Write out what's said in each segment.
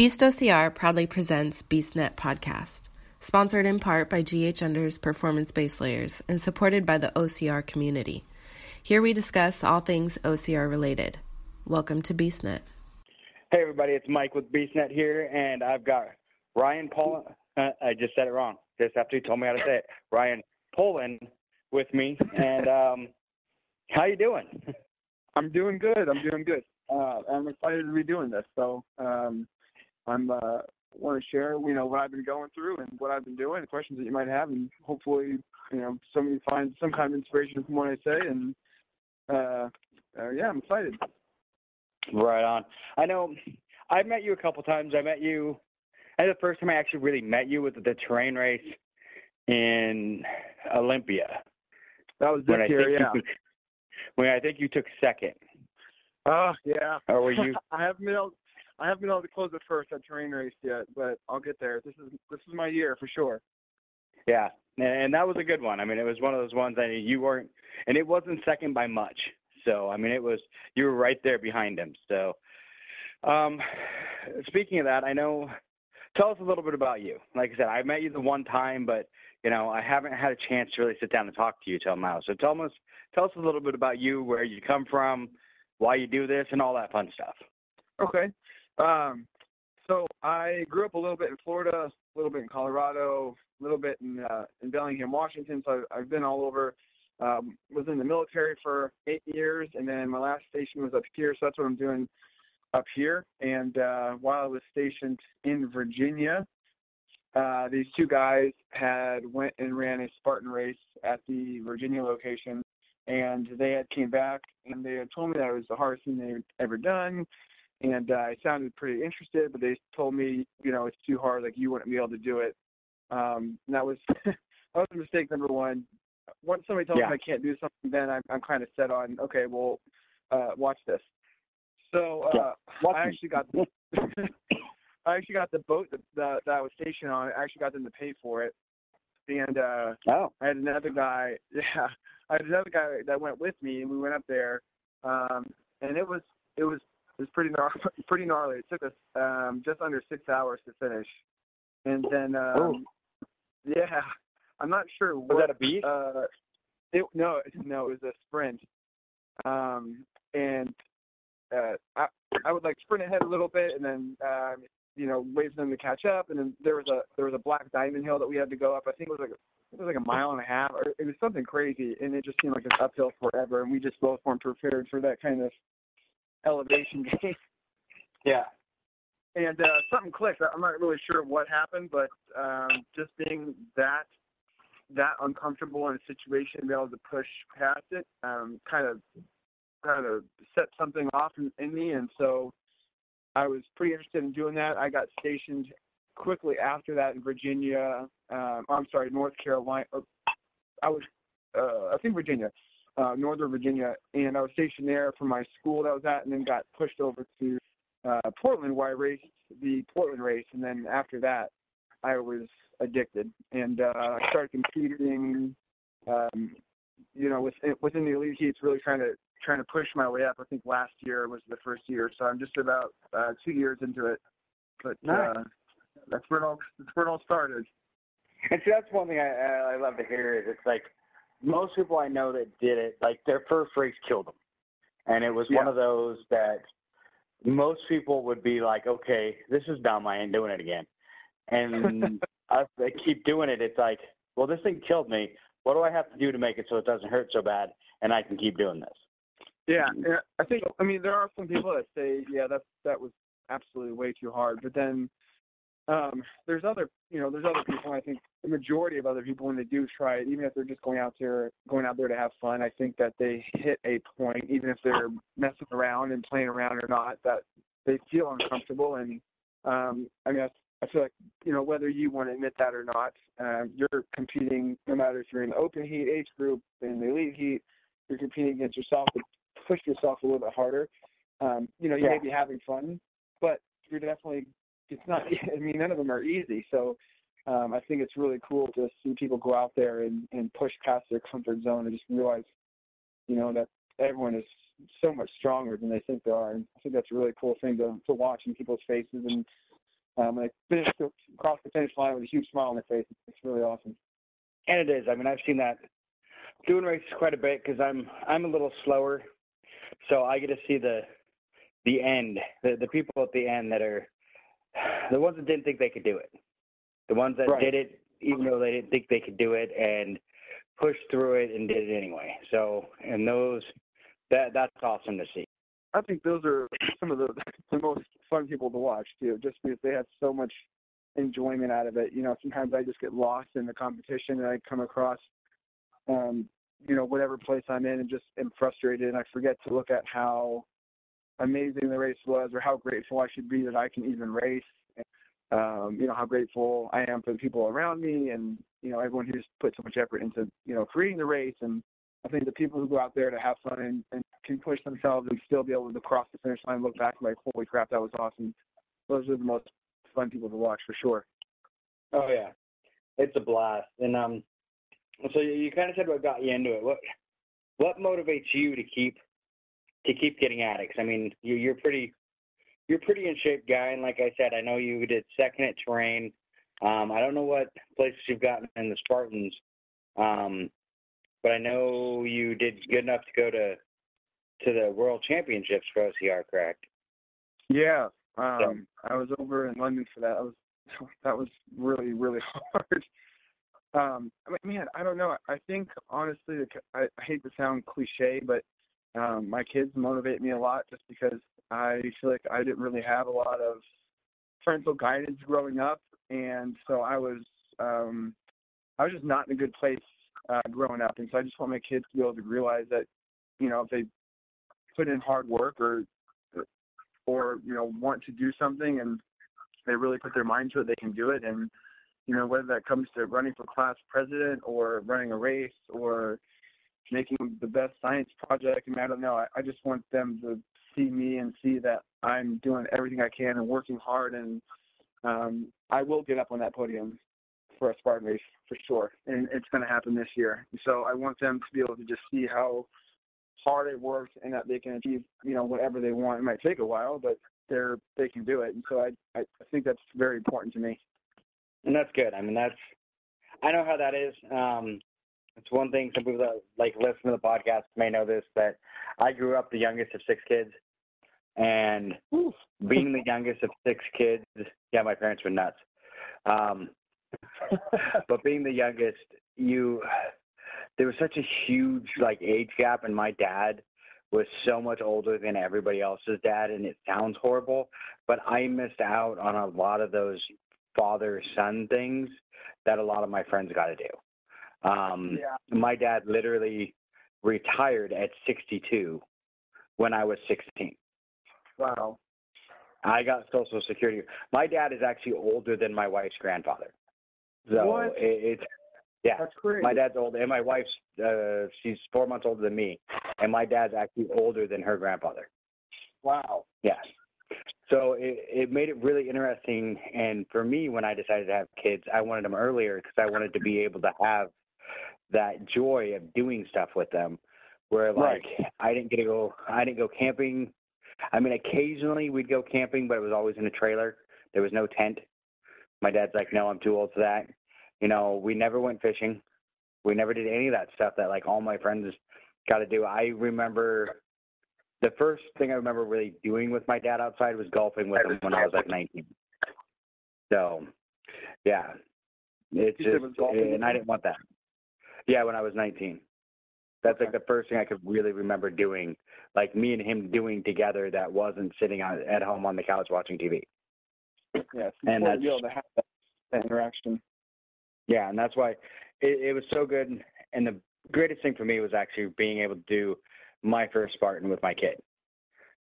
Beast OCR proudly presents BeastNet Podcast, sponsored in part by GH Under's Performance Base Layers and supported by the OCR community. Here we discuss all things OCR related. Welcome to BeastNet. Hey everybody, it's Mike with BeastNet here, and I've got Ryan Poland. Uh, I just said it wrong. Just after he told me how to say it, Ryan Poland with me. And um, how you doing? I'm doing good. I'm doing good. Uh, I'm excited to be doing this. So um, I'm uh, want to share, you know, what I've been going through and what I've been doing, questions that you might have, and hopefully, you know, somebody finds some kind of inspiration from what I say. And uh, uh, yeah, I'm excited. Right on. I know I've met you a couple times. I met you. I the first time I actually really met you was at the terrain race in Olympia. That was this year, yeah. You, when I think you took second. Oh yeah. Or were you? I haven't been able. I haven't been able to close the first at terrain race yet, but I'll get there. This is this is my year for sure. Yeah, and that was a good one. I mean, it was one of those ones that you weren't, and it wasn't second by much. So I mean, it was you were right there behind him. So, um, speaking of that, I know. Tell us a little bit about you. Like I said, I met you the one time, but you know, I haven't had a chance to really sit down and talk to you till now. So tell us, tell us a little bit about you, where you come from, why you do this, and all that fun stuff. Okay. Um, so I grew up a little bit in Florida, a little bit in Colorado, a little bit in uh, in Bellingham, Washington. So I've, I've been all over. Um, was in the military for eight years, and then my last station was up here. So that's what I'm doing up here. And uh, while I was stationed in Virginia, uh, these two guys had went and ran a Spartan race at the Virginia location, and they had came back and they had told me that it was the hardest thing they had ever done, and uh, I sounded pretty interested, but they told me, you know, it's too hard, like you wouldn't be able to do it. Um, and that was that was mistake number one. Once somebody tells yeah. me I can't do something, then I'm, I'm kind of set on, okay, well, uh, watch this. So uh, yeah. I actually got. I actually got the boat that, that, that I was stationed on. I actually got them to pay for it, and uh, oh, I had another guy. Yeah, I had another guy that went with me, and we went up there, um, and it was it was was pretty gnar- pretty gnarly. It took us um, just under six hours to finish, and then um, yeah, I'm not sure. Was what, that a beast? Uh, it, no, no, it was a sprint, um, and uh, I I would like sprint ahead a little bit, and then um, you know, wait for them to catch up. And then there was a there was a black diamond hill that we had to go up. I think it was like a, it was like a mile and a half, or it was something crazy, and it just seemed like an uphill forever. And we just both weren't prepared for that kind of elevation gain. yeah. And uh, something clicked. I'm not really sure what happened, but um, just being that that uncomfortable in a situation, be able to push past it, um, kind of kind of set something off in, in me, and so I was pretty interested in doing that. I got stationed quickly after that in Virginia. Um, I'm sorry, North Carolina. I was, uh, I think Virginia, uh, Northern Virginia, and I was stationed there for my school that I was at, and then got pushed over to uh, Portland where I raced the Portland race, and then after that, I was addicted, and uh, I started competing. Um, you know, within, within the elite heats, really trying to trying to push my way up. I think last year was the first year, so I'm just about uh, two years into it. But nice. uh, that's where it all that's where it all started. And see, that's one thing I, I love to hear is it's like most people I know that did it, like their first race killed them, and it was yeah. one of those that most people would be like, okay, this is dumb, I ain't doing it again. And us that keep doing it, it's like, well, this thing killed me. What do I have to do to make it so it doesn't hurt so bad, and I can keep doing this? Yeah, mm-hmm. I think I mean there are some people that say, yeah, that that was absolutely way too hard. But then um, there's other, you know, there's other people. I think the majority of other people when they do try it, even if they're just going out there, going out there to have fun, I think that they hit a point, even if they're messing around and playing around or not, that they feel uncomfortable. And um, I mean, I, I feel like you know whether you want to admit that or not, uh, you're competing. No matter if you're in the open heat age group, in the elite heat, you're competing against yourself to push yourself a little bit harder. Um, you know, you yeah. may be having fun, but you're definitely it's not. I mean, none of them are easy. So um, I think it's really cool to see people go out there and, and push past their comfort zone and just realize, you know, that everyone is so much stronger than they think they are. And I think that's a really cool thing to to watch in people's faces and um, they finish across the finish line with a huge smile on their face. It's really awesome. And it is. I mean, I've seen that doing races quite a bit because I'm I'm a little slower, so I get to see the the end, the the people at the end that are the ones that didn't think they could do it, the ones that Right. did it even though they didn't think they could do it and pushed through it and did it anyway. So and those that that's awesome to see. I think those are some of the the most fun people to watch too, just because they have so much enjoyment out of it. You know, sometimes I just get lost in the competition and I come across, um, you know, whatever place I'm in and just am frustrated and I forget to look at how amazing the race was or how grateful I should be that I can even race. Um, you know, how grateful I am for the people around me and, you know, everyone who's put so much effort into, you know, creating the race and I think the people who go out there to have fun and, and can push themselves and still be able to cross the finish line, look back like, holy crap, that was awesome. Those are the most fun people to watch for sure. Oh yeah, it's a blast. And um, so you kind of said what got you into it. What what motivates you to keep to keep getting at it? 'Cause, I mean, you, you're pretty you're pretty in shape guy, and like I said, I know you did second at terrain. Um, I don't know what places you've gotten in the Spartans, um, but I know you did good enough to go to to the World Championships for OCR, correct? Yeah, um, I was over in London for that. I was that was really really hard. Um, I mean, man, I don't know. I think honestly, I, I hate to sound cliche, but um, my kids motivate me a lot just because I feel like I didn't really have a lot of parental guidance growing up, and so I was um, I was just not in a good place uh, growing up, and so I just want my kids to be able to realize that you know if they put in hard work or or you know want to do something and they really put their mind to it, they can do it. And you know whether that comes to running for class president or running a race or making the best science project. I I don't know. I, I just want them to see me and see that I'm doing everything I can and working hard. And um, I will get up on that podium for a Spartan race for sure, and it's going to happen this year. So I want them to be able to just see how hard I worked and that they can achieve, you know, whatever they want. It might take a while, but they're they can do it. And so I, I think that's very important to me. And that's good. I mean, that's I know how that is. Um, it's one thing some people that like listen to the podcast may know this that I grew up the youngest of six kids, and being the youngest of six kids, yeah, my parents were nuts. Um, but being the youngest, you there was such a huge like age gap, and my dad was so much older than everybody else's dad, and it sounds horrible, but I missed out on a lot of those father son things that a lot of my friends got to do. Um, Yeah. My dad literally retired at 62 when I was 16. Wow. I got Social Security. My dad is actually older than my wife's grandfather. So What? It, it's yeah. That's crazy. My dad's old, and my wife's uh, she's four months older than me, and my dad's actually older than her grandfather. Wow. Yes. So it, it made it really interesting. And for me, when I decided to have kids, I wanted them earlier because I wanted to be able to have that joy of doing stuff with them. Where like I didn't get to go, I didn't go camping. I mean, occasionally we'd go camping, but it was always in a trailer. There was no tent. My dad's like, no, I'm too old for that. You know, we never went fishing. We never did any of that stuff that like all my friends got to do. I remember the first thing I remember really doing with my dad outside was golfing with him when I was like 19. So, yeah, it's just, and I didn't want that. Yeah, when I was 19. That's like the first thing I could really remember doing, like me and him doing together. That wasn't sitting on, at home on the couch watching TV. Yeah. And important to be able that's- to have that, that interaction. Yeah, and that's why it, it was so good. And the greatest thing for me was actually being able to do my first Spartan with my kid.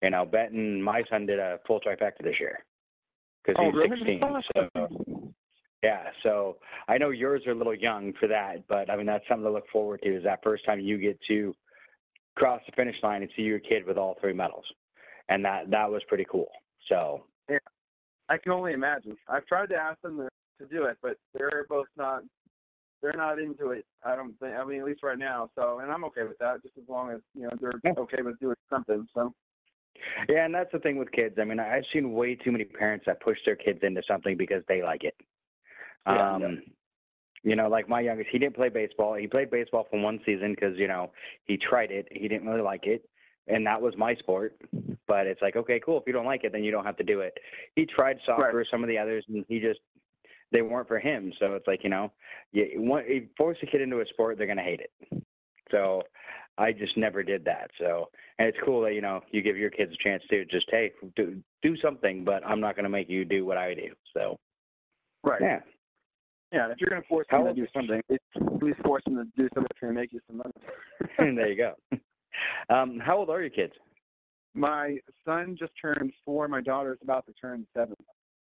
You know, Benton, my son did a full trifecta this year because Oh, he's really? 16. So yeah, so I know yours are a little young for that, but I mean that's something to look forward to. Is that first time you get to cross the finish line and see your kid with all three medals, and that that was pretty cool. So I can only imagine. I've tried to ask them to, to do it, but they're both not. They're not into it. I don't think. I mean, at least right now. So, and I'm okay with that, just as long as you know they're Yeah. okay with doing something. So, Yeah, and that's the thing with kids. I mean, I've seen way too many parents that push their kids into something because they like it. Yeah, um, yeah. You know, like my youngest, he didn't play baseball. He played baseball for one season because you know he tried it. He didn't really like it, and that was my sport. But it's like, okay, cool. If you don't like it, then you don't have to do it. He tried soccer, Right. some of the others, and he just they weren't for him. So it's like, you know, you, you force a kid into a sport, they're gonna hate it. So I just never did that. So and it's cool that you know you give your kids a chance to just hey do do something, but I'm not gonna make you do what I do. So Right. yeah. Yeah, if you're going to force them to do something, at least force them to do something that's going to make you some money. there you go. Um, how old are your kids? my son just turned four. My daughter's about to turn seven.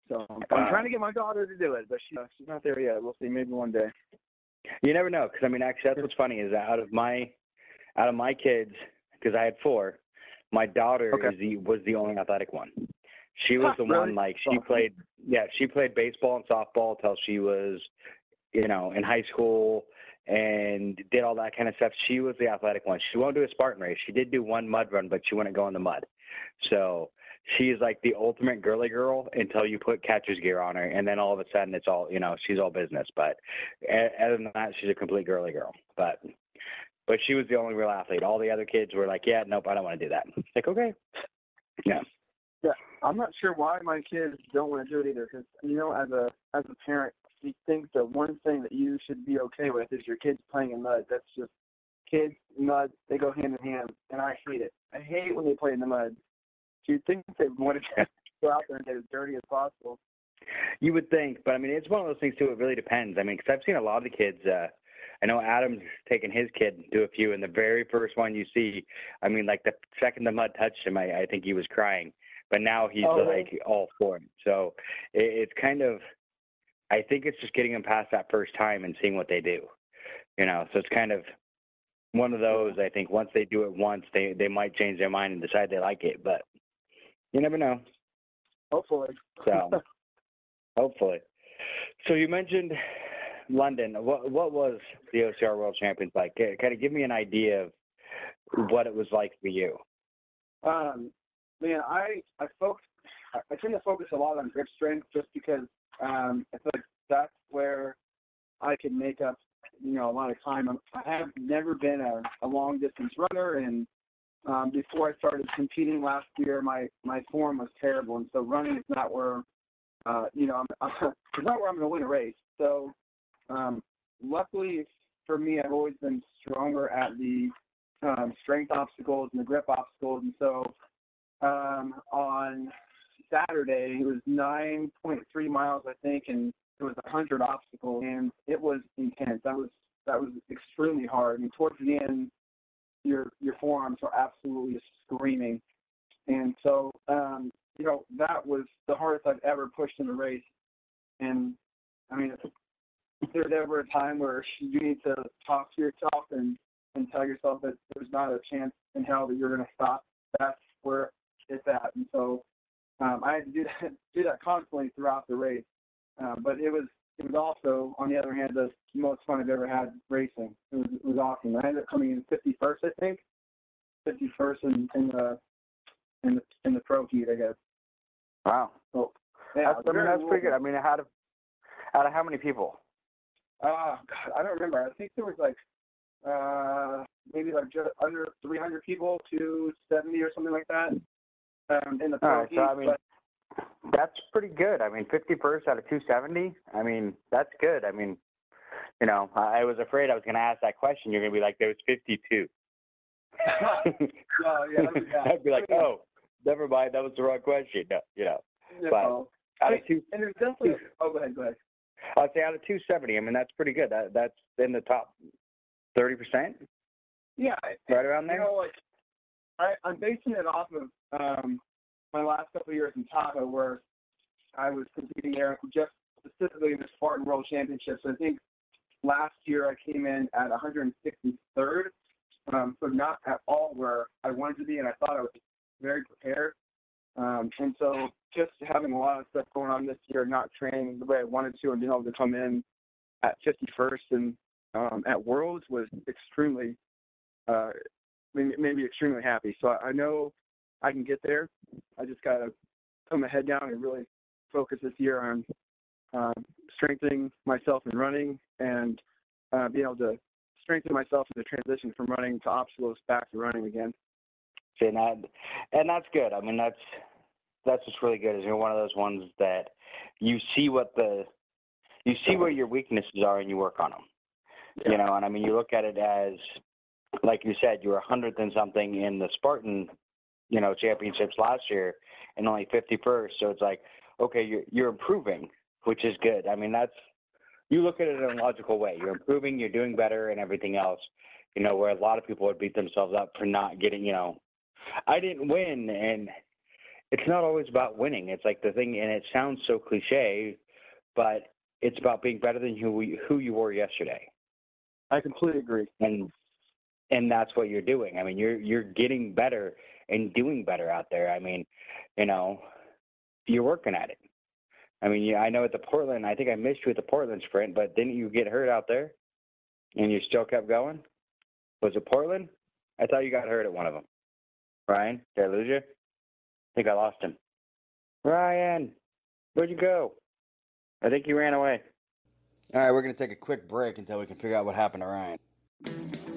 So I'm Wow. trying to get my daughter to do it, but she, she's not there yet. We'll see. Maybe one day. You never know, because I mean, actually, that's what's funny is that out of my out of my kids, because I had four, my daughter Okay. is the was the only athletic one. She was the one like she played yeah she played baseball and softball till she was you know in high school and did all that kind of stuff. She was the athletic one. She won't do a Spartan race. She did do one mud run, but she wouldn't go in the mud. So she's like the ultimate girly girl until you put catcher's gear on her, and then all of a sudden it's all you know she's all business. But other than that, she's a complete girly girl. But but she was the only real athlete. All the other kids were like, yeah, nope, I don't want to do that. It's like okay, yeah, yeah, I'm not sure why my kids don't want to do it either. Because you know, as a as a parent, you think the one thing that you should be okay with is your kids playing in mud. That's just kids mud. They go hand in hand, and I hate it. I hate when they play in the mud. Do You'd think they want to go out there and get as dirty as possible. you would think, but I mean, it's one of those things too. It really depends. I mean, because I've seen a lot of the kids. uh I know Adam's taken his kid to a few, and the very first one you see, I mean, like the second the mud touched him, I, I think he was crying. But now he's Oh, like all for it. So it, it's kind of, I think it's just getting them past that first time and seeing what they do. You know, so it's kind of one of those. I think once they do it once, they they might change their mind and decide they like it. But you never know. Hopefully. So hopefully. So you mentioned London. What what was the OCR World Champions like? Kind of give me an idea of what it was like for you. Um, man, I I focus. I tend to focus a lot on grip strength just because um, I feel like that's where I can make up, you know, a lot of time. I'm, I have never been a, a long distance runner, and um, before I started competing last year, my my form was terrible, and so running is not where, uh, you know, I'm, it's not where I'm going to win a race. So, um, luckily for me, I've always been stronger at the um, strength obstacles and the grip obstacles. And so um, on Saturday, it was 9.3 miles, I think, and it was 100 obstacles, and it was intense. That was that was extremely hard. And towards the end, your your forearms are absolutely screaming. And so, um, you know, that was the hardest I've ever pushed in a race. And I mean, if there's ever a time where you need to talk to yourself and and tell yourself that there's not a chance in hell that you're going to stop, that's where it's at. And so um, I had to do that, do that constantly throughout the race. Uh, but it was it was also, on the other hand, the most fun I've ever had racing. It was it was awesome. I ended up coming in 51st, I think, 51st in, in the in the in the pro heat, I guess. Wow, So yeah, that's, I mean that's pretty good. I mean, out of out of how many people? Oh God, I don't remember. I think there was like uh maybe like just under 300 people to 70 or something like that um, in the All right, so I mean, that's pretty good. I mean, 51st out of 270. I mean, that's good. I mean, you know, I was afraid I was going to ask that question. You're going to be like, there was 52. no, yeah, bad. I'd be like, oh, never mind. That was the wrong question. No, you know, you but- out of two, and there's definitely. Oh, go ahead, go ahead. I'd say out of 270. I mean, that's pretty good. That that's in the top 30 percent, Yeah, right around you there. know, like I, I'm basing it off of um, my last couple of years in Tahoe, where I was competing there just specifically in the Spartan World Championships. I think last year I came in at 163rd, um, so not at all where I wanted to be, and I thought I was very prepared. Um, and so just having a lot of stuff going on this year, not training the way I wanted to, and being able to come in at 51st and um, at Worlds was extremely uh, made me extremely happy. So I, I know I can get there. I just gotta put my head down and really focus this year on uh, strengthening myself in running and uh, being able to strengthen myself in the transition from running to obstacles back to running again. And that, and that's good. I mean, that's that's what's really good. Is you're one of those ones that you see what the you see where your weaknesses are and you work on them. Yeah. You know, and I mean, you look at it as like you said, you were hundredth and something in the Spartan, you know, championships last year, and only fifty first. So it's like, okay, you're you're improving, which is good. I mean, that's you look at it in a logical way. You're improving, you're doing better, and everything else. You know, where a lot of people would beat themselves up for not getting, you know, I didn't win, and it's not always about winning. It's like the thing, and it sounds so cliche, but it's about being better than who we, who you were yesterday. I completely agree. And and that's what you're doing. I mean, you're you're getting better and doing better out there. I mean, you know, you're working at it. I mean, yeah, I know at the Portland, I think I missed you at the Portland sprint, but didn't you get hurt out there? And you still kept going? Was it Portland? I thought you got hurt at one of them. Ryan, did I lose you? I think I lost him. Ryan, where'd you go? I think you ran away. All right, we're going to take a quick break until we can figure out what happened to Ryan.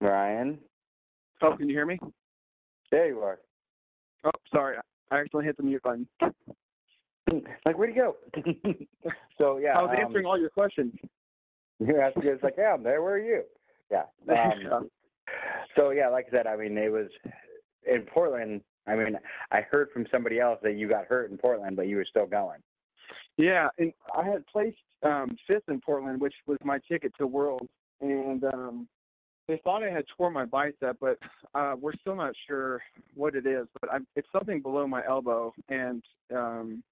Ryan. Oh, can you hear me? There you are. Oh, sorry. I accidentally hit the mute button. like, where'd he go? so, yeah. I was um, answering all your questions. You're asking, it's like, yeah, I'm there. Where are you? Yeah. Um, so, yeah, like I said, I mean, it was in Portland. I mean, I heard from somebody else that you got hurt in Portland, but you were still going. Yeah, and I had placed um, fifth in Portland, which was my ticket to Worlds, and um, they thought I had tore my bicep, but uh, we're still not sure what it is. But I'm, it's something below my elbow, and um,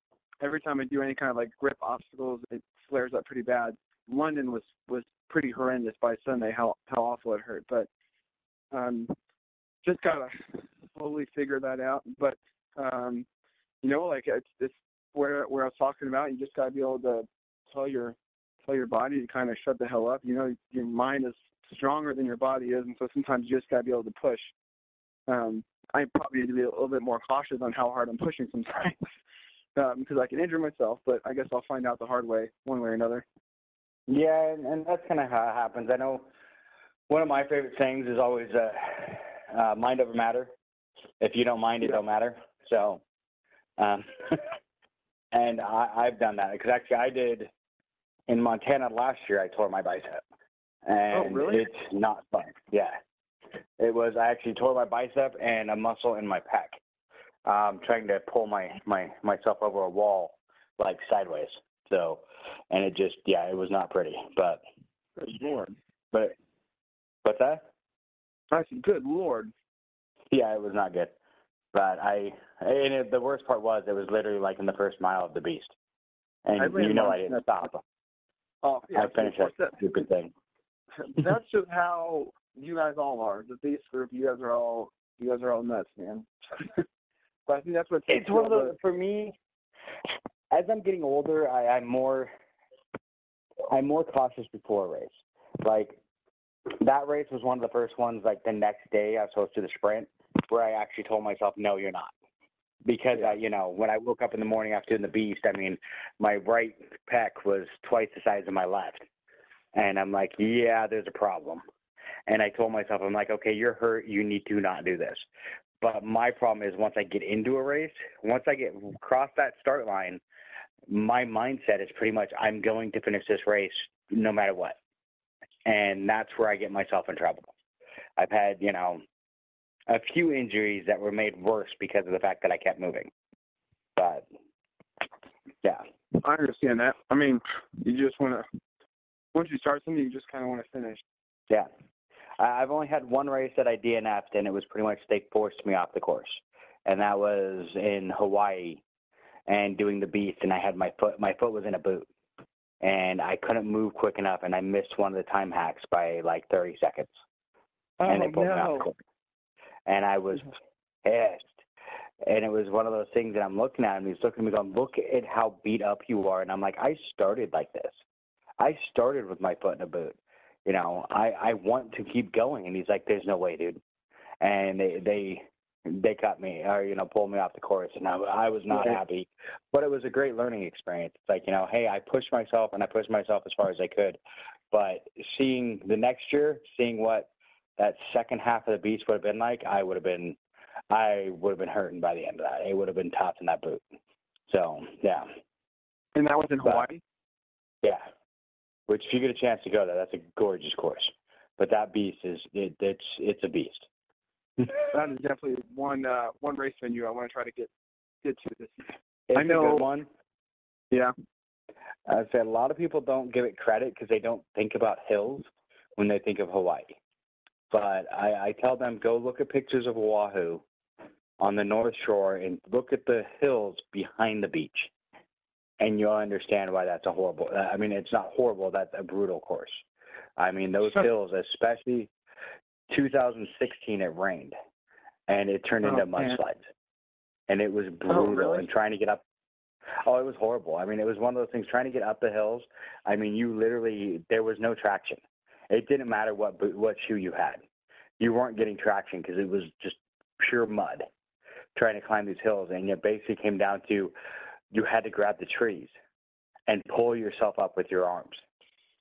every time I do any kind of like grip obstacles, it flares up pretty bad. London was was pretty horrendous by Sunday. How how awful it hurt, but um, just gotta slowly figure that out. But um, you know, like it's it's where where I was talking about. You just gotta be able to tell your tell your body to kind of shut the hell up. You know, your mind is stronger than your body is, and so sometimes you just got to be able to push. Um, I probably need to be a little bit more cautious on how hard I'm pushing sometimes um, because I can injure myself. But I guess I'll find out the hard way, one way or another. Yeah, and, and that's kind of how it happens. I know one of my favorite things is always uh, uh, "mind over matter." If you don't mind, it don't matter. So, um, and I, I've done that because actually I did in Montana last year. I tore my bicep. Oh, and oh, really? it's not fun. Yeah, it was. I actually tore my bicep and a muscle in my pec, um, trying to pull my my myself over a wall like sideways. So, and it just yeah, it was not pretty. But good lord. But what's that? I said, good lord. Yeah, it was not good. But I, and it, the worst part was it was literally like in the first mile of the beast, and you know I didn't stop. Oh, yeah, I finished that stupid thing. that's just how you guys all are. The base group, you guys are all you guys are all nuts, man. but I think that's what it's one of those for me. As I'm getting older, I, I'm more I'm more cautious before a race. Like that race was one of the first ones. Like the next day, I was supposed to the sprint, where I actually told myself, "No, you're not," because I, you know, when I woke up in the morning after doing the beast, I mean, my right pec was twice the size of my left, and I'm like, yeah, there's a problem. And I told myself, I'm like, okay, you're hurt. You need to not do this. But my problem is once I get into a race, once I get across that start line, my mindset is pretty much I'm going to finish this race no matter what. And that's where I get myself in trouble. I've had, you know, a few injuries that were made worse because of the fact that I kept moving. But yeah. I understand that. I mean, you just want to once you start something, you just kind of want to finish. Yeah. I've only had one race that I DNF'd, and it was pretty much they forced me off the course. and that was in Hawaii, and doing the beast, and I had my foot my foot was in a boot, and I couldn't move quick enough, and I missed one of the time hacks by like 30 seconds, Oh and they pulled me off no! the court, and I was mm-hmm. pissed. And it was one of those things that I'm looking at him. He's looking at me going, "Look at how beat up you are." And I'm like, "I started like this. I started with my foot in a boot. You know, I I want to keep going." And he's like, "There's no way, dude." And they they they cut me or you know pulled me off the course, and I I was not Right. happy. But it was a great learning experience. It's like you know, hey, I pushed myself and I pushed myself as far as I could. But seeing the next year, seeing what that second half of the beast would have been like, I would have been I would have been hurting by the end of that. It would have been tough in that boot. So yeah, And that was in But- Hawaii. yeah. Which if you get a chance to go there, that's a gorgeous course. But that beast is it, it's it's a beast. That is definitely one uh, one race venue I want to try to get get to this. It's I know- a good one. Yeah. I say a lot of people don't give it credit because they don't think about hills when they think of Hawaii. But I, I tell them go look at pictures of Oahu on the North Shore and look at the hills behind the beach, and you'll understand why that's a horrible. Uh, I mean, it's not horrible. That's a brutal course. I mean, those hills, especially 2016, it rained, and it turned Oh, into mudslides, and it was oh, brutal. really? And trying to get up Oh, it was horrible. I mean, it was one of those things trying to get up the hills. I mean, you literally there was no traction. It didn't matter what boot, what shoe you had. You weren't getting traction because it was just pure mud trying to climb these hills and it basically came down to you had to grab the trees and pull yourself up with your arms.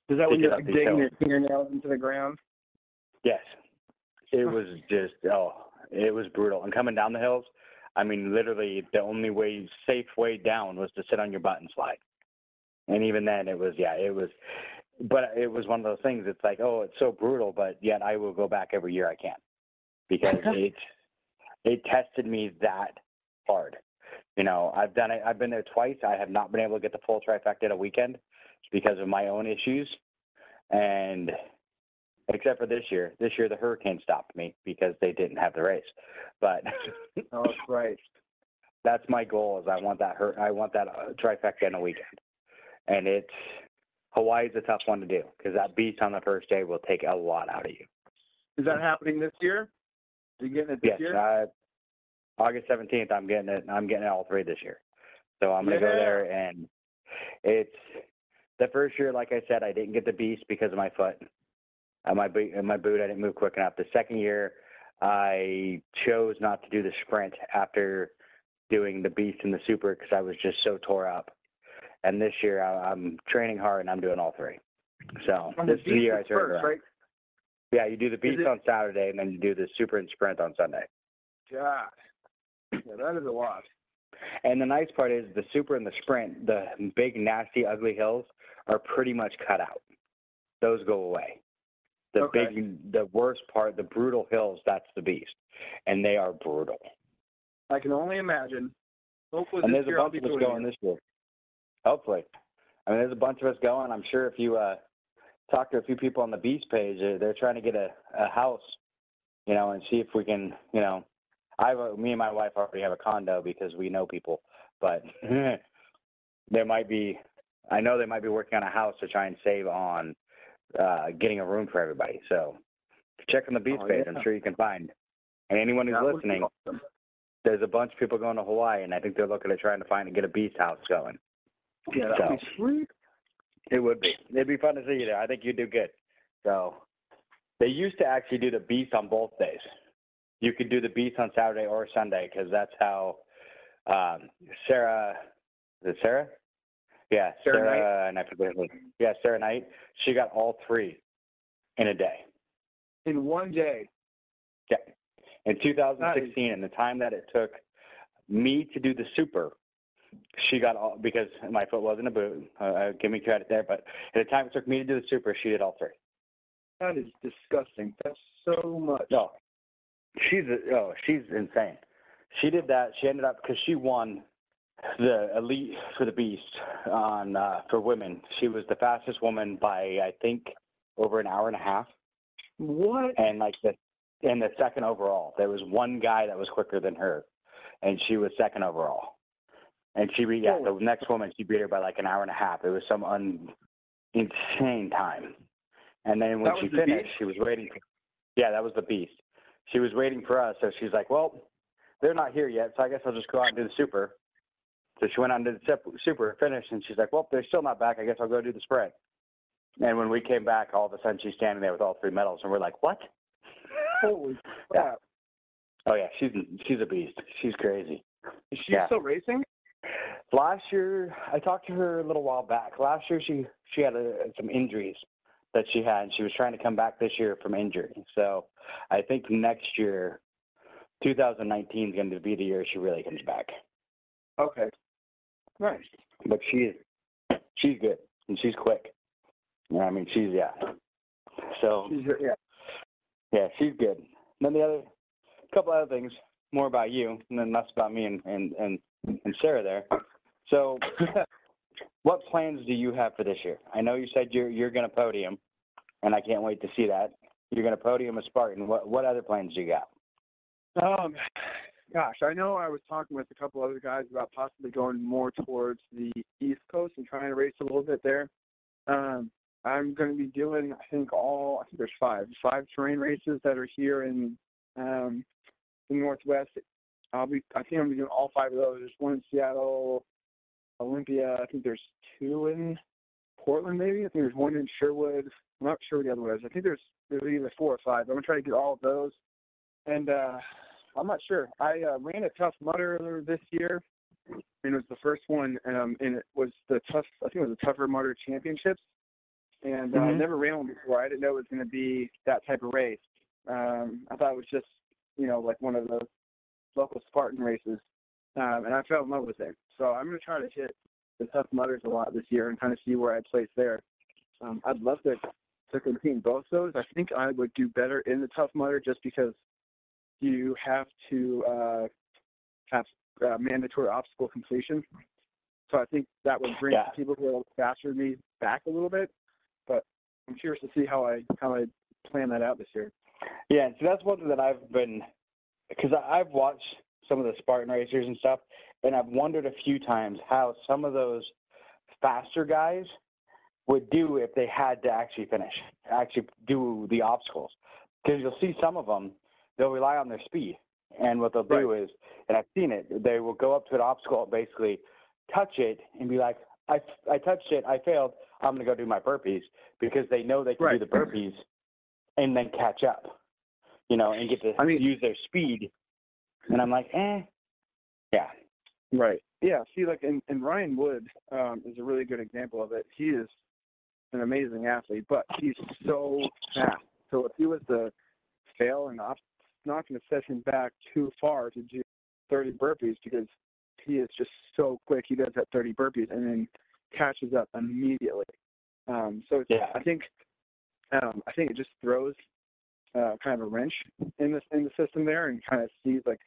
Is that when you're like digging hills. your fingernails into the ground? Yes. It oh. was just oh, it was brutal. And coming down the hills, I mean literally the only way safe way down was to sit on your butt and slide. And even then it was yeah, it was but it was one of those things it's like, oh, it's so brutal, but yet I will go back every year I can. Because it it tested me that hard. You know, I've done it I've been there twice. I have not been able to get the full trifecta in a weekend because of my own issues. And except for this year. This year the hurricane stopped me because they didn't have the race. But Oh, that's right. that's my goal is I want that hur- I want that uh, trifecta in a weekend. And it's Hawaii's a tough one to do because that beast on the first day will take a lot out of you. Is that happening this year? Are you getting it this Yes, year? uh, August seventeenth. I'm getting it. I'm getting it all three this year. So I'm gonna go there, and it's the first year. Like I said, I didn't get the beast because of my foot. Uh, my boot, uh, my boot, I didn't move quick enough. The second year, I chose not to do the sprint after doing the beast and the super because I was just so tore up. And this year, I, I'm training hard and I'm doing all three. So On this is the year I turned first, around. right? Yeah, you do the beast it- on Saturday and then you do the super and sprint on Sunday. God. Yeah, that is a lot. And the nice part is the super and the sprint, the big, nasty, ugly hills are pretty much cut out. Those go away. The Okay. big, the worst part, the brutal hills, that's the beast. And they are brutal. I can only imagine. Hopefully and there's a bunch of us going this year. Hopefully. I mean, there's a bunch of us going. I'm sure if you uh, talk to a few people on the beast page, they're, they're trying to get a, a house, you know, and see if we can, you know, I have a, me and my wife already have a condo because we know people, but there might be, I know they might be working on a house to try and save on uh, getting a room for everybody. So check on the beast Oh, page. yeah. I'm sure you can find. And anyone who's That listening, awesome. there's a bunch of people going to Hawaii, and I think they're looking at trying to find and get a beast house going. Yeah, that would be sweet. It would be. It'd be fun to see you there. I think you'd do good. So they used to actually do the beast on both days. You could do the beast on Saturday or Sunday because that's how um, Sarah. Is it Sarah? Yeah, Sarah Sarah, and I forget. Yeah, Sarah Knight. She got all three in a day. In one day. Yeah. In 2016, and the time that it took me to do the super, she got all because my foot wasn't a boot. Uh, uh, give me credit there, but at the time it took me to do the super, she did all three. That is disgusting. That's so much. No, she's a, oh she's insane. She did that. She ended up because she won the elite for the beast on uh, for women. She was the fastest woman by I think over an hour and a half. What? and like the in the second overall, there was one guy that was quicker than her, and she was second overall. And she beat yeah, the next woman she beat her by like an hour and a half. It was some un, insane time. And then when That she the finished, she was waiting. For, Yeah, that was the beast. She was waiting for us, so she's like, "Well, they're not here yet, so I guess I'll just go out and do the super." So she went out and did the super, finished, and she's like, "Well, they're still not back. I guess I'll go do the spread." And when we came back, all of a sudden she's standing there with all three medals, and we're like, "What?" Holy crap! Oh yeah, she's she's a beast. She's crazy. Is she Yeah. still racing? Last year, I talked to her a little while back. Last year, she she had a, some injuries that she had, and she was trying to come back this year from injury. So, I think next year, 2019 is going to be the year she really comes back. Okay. Nice. But she's she's good and she's quick. Yeah, I mean she's yeah. So She's, yeah. yeah, she's good. Then the other couple other things more about you, and then less about me and and and, and Sarah there. So, what plans do you have for this year? I know you said you're you're going to podium, and I can't wait to see that. You're going to podium a Spartan. What what other plans do you got? Um, gosh, I know I was talking with a couple other guys about possibly going more towards the East Coast and trying to race a little bit there. Um, I'm going to be doing, I think all, I think there's five, five terrain races that are here in um, the Northwest. I'll be, I think I'm doing all five of those. There's one in Seattle, Olympia. I think there's two in Portland, maybe. I think there's one in Sherwood. I'm not sure what the other is. I think there's there's either four or five. I'm gonna try to get all of those. And uh, I'm not sure. I uh, ran a Tough Mudder this year, and it was the first one, um, and it was the tough. I think it was the tougher Mudder championships, and uh, I Mhm. never ran one before. I didn't know it was going to be that type of race. Um, I thought it was just, you know, like one of the local Spartan races, um, and I fell in love with it. So I'm going to try to hit the Tough Mudders a lot this year and kind of see where I place there. Um, I'd love to to compete in both those. I think I would do better in the Tough Mudder just because you have to uh, have uh, mandatory obstacle completion. So I think that would bring Yeah. people who are faster than me back a little bit. But I'm curious to see how I how I plan that out this year. Yeah, so that's one thing that I've been because I've watched some of the Spartan racers and stuff, and I've wondered a few times how some of those faster guys would do if they had to actually finish, actually do the obstacles. Because you'll see some of them, they'll rely on their speed, and what they'll do is, and I've seen it, they will go up to an obstacle, basically touch it, and be like, "I I touched it, I failed. I'm gonna go do my burpees," because they know they can Right. do the burpees, and then catch up you know, and get to I mean- use their speed. And I'm like, eh, yeah, Right. Yeah. See, like, and, and Ryan Wood um, is a really good example of it. He is an amazing athlete, but he's so fast. So if he was to fail, and it's not going to set him back too far to do 30 burpees because he is just so quick. He does that 30 burpees and then catches up immediately. Um, so it's, Yeah. I think um, I think it just throws uh, kind of a wrench in the in the system there, and kind of sees like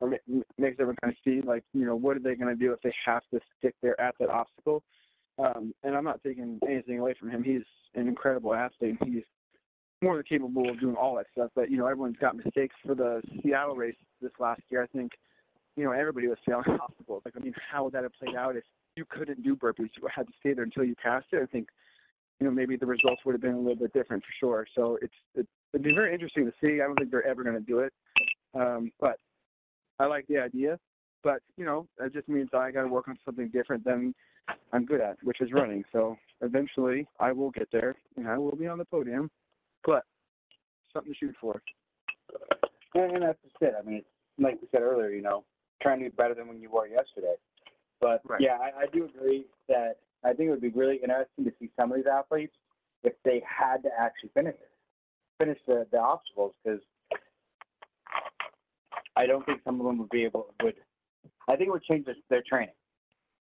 or makes everyone kind of see like you know what are they going to do if they have to stick there at that obstacle. Um, and I'm not taking anything away from him. He's an incredible athlete. He's more than capable of doing all that stuff. But you know everyone's got mistakes for the Seattle race this last year. I think you know everybody was failing obstacles. Like I mean, how would that have played out if you couldn't do burpees? You had to stay there until you passed it. I think you know maybe the results would have been a little bit different for sure. So it's it, it'd be very interesting to see. I don't think they're ever going to do it, um, but I like the idea. But you know, that just means I got to work on something different than I'm good at, which is running. So eventually, I will get there, and I will be on the podium. But something to shoot for. and, and that's just it. I mean, like we said earlier, you know, trying to be better than when you were yesterday. But Right. yeah, I, I do agree that I think it would be really interesting to see some of these athletes if they had to actually finish it, finish the, the obstacles, because I don't think some of them would be able would. I think it would change their, their training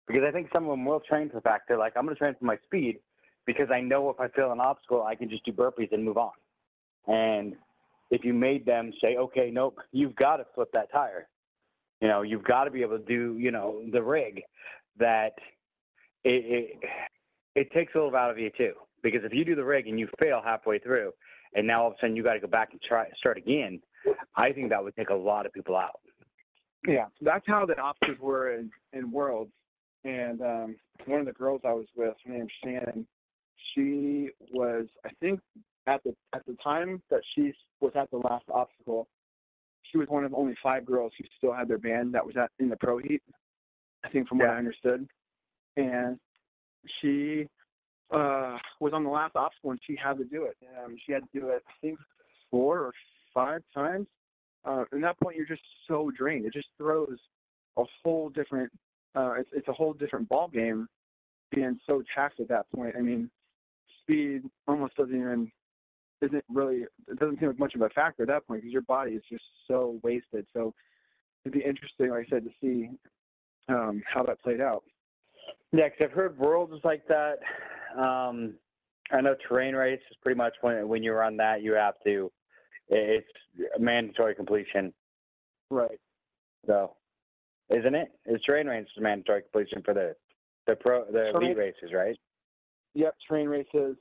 because I think some of them will train for the fact they're like, I'm going to train for my speed because I know if I fail an obstacle, I can just do burpees and move on. And if you made them say, okay, nope, you've got to flip that tire. You know, you've got to be able to do, you know, the rig that it, it, it takes a little out of you too. Because if you do the rig and you fail halfway through and now all of a sudden you got to go back and try start again, I think that would take a lot of people out. Yeah, that's how the obstacles were in, in Worlds. And um, one of the girls I was with, her name's Shannon, she was, I think, at the at the time that she was at the last obstacle, she was one of only five girls who still had their band that was at in the pro heat. I think, from what I understood, and she uh, was on the last obstacle and she had to do it. Um, she had to do it, I think, four or five times. Uh, at that point, you're just so drained. It just throws a whole different. Uh, it's it's a whole different ball game, being so taxed at that point. I mean, speed almost doesn't even isn't really it doesn't seem like much of a factor at that point because your body is just so wasted. So it'd be interesting, like I said, to see um, how that played out. Yeah, because I've heard worlds is like that. Um, I know terrain race is pretty much when when you run that you have to. It's mandatory completion. Right. So, isn't it? It's terrain race is mandatory completion for the the pro the Terrain- elite races, right? Yep, terrain races.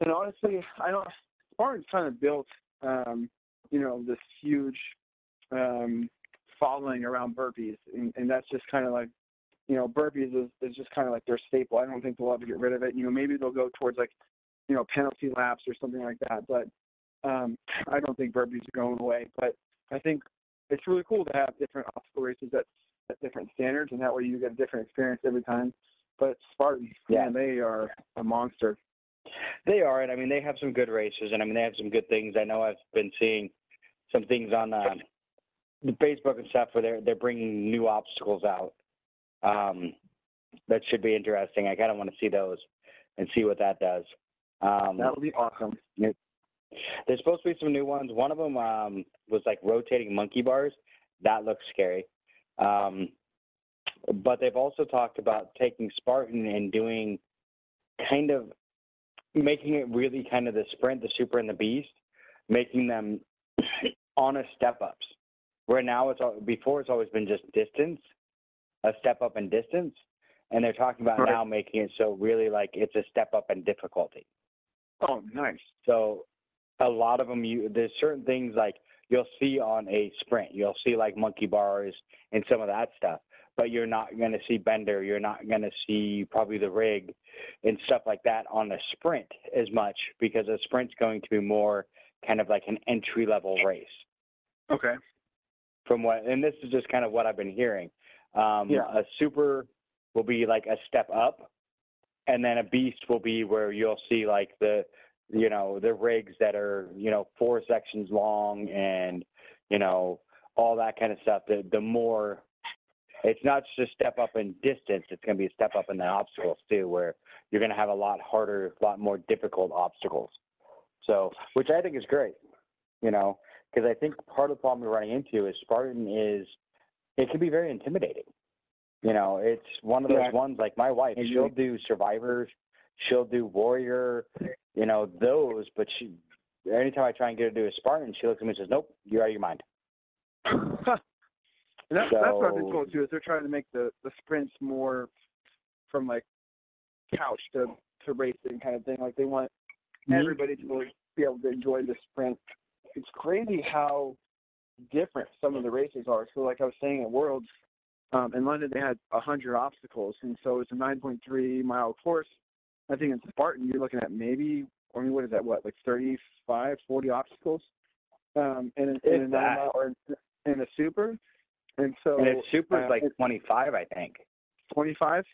And honestly, I don't. Spartan's kind of built, um, you know, this huge um, following around burpees, and, and that's just kind of like, you know, burpees is, is just kind of like their staple. I don't think they'll ever get rid of it. You know, maybe they'll go towards like, you know, penalty laps or something like that. But um, I don't think burpees are going away. But I think it's really cool to have different obstacle races at, at different standards, and that way you get a different experience every time. But Spartans, Yeah. man, they are a monster. They are, and I mean they have some good races, and I mean they have some good things. I know I've been seeing some things on uh, the Facebook and stuff where they're they're bringing new obstacles out. Um, that should be interesting. I kind of want to see those and see what that does. Um, That would be awesome. There's supposed to be some new ones. One of them um, was like rotating monkey bars. That looks scary. Um, but they've also talked about taking Spartan and doing kind of making it really kind of the sprint, the super, and the beast, making them honest step ups. Where now it's all, before it's always been just distance, a step up in distance, and they're talking about Right. now making it so really like it's a step up in difficulty. Oh, nice. So a lot of them, you there's certain things like you'll see on a sprint. You'll see like monkey bars and some of that stuff, but you're not going to see bender. You're not going to see probably the rig and stuff like that on a sprint as much because a sprint's going to be more kind of like an entry level race Okay. from what, and this is just kind of what I've been hearing. Um, Yeah. A super will be like a step up, and then a beast will be where you'll see like the, you know, the rigs that are you know four sections long and you know all that kind of stuff. The the more, it's not just a step up in distance. It's going to be a step up in the obstacles too, where you're going to have a lot harder, a lot more difficult obstacles. So, which I think is great, you know, because I think part of the problem we're running into is Spartan is it can be very intimidating. You know, it's one of those Yeah. ones like my wife, she'll do survivors, she'll do warrior, you know, those, but she anytime I try and get her to do a Spartan, she looks at me and says, Nope, you're out of your mind. And that, that's what I've been So- told too. Is they're trying to make the the sprints more from like couch to to racing kind of thing. Like they want everybody to really be able to enjoy the sprint. It's crazy how different some of the races are. So like I was saying at Worlds, um, in London they had a hundred obstacles, and so it's a 9.3 mile course. I think in Spartan you're looking at maybe, I mean, what is that? What like 35, 40 obstacles, um, in, in, in a nine that. mile or in a super. And so and it's super uh, like 25, I think. 25.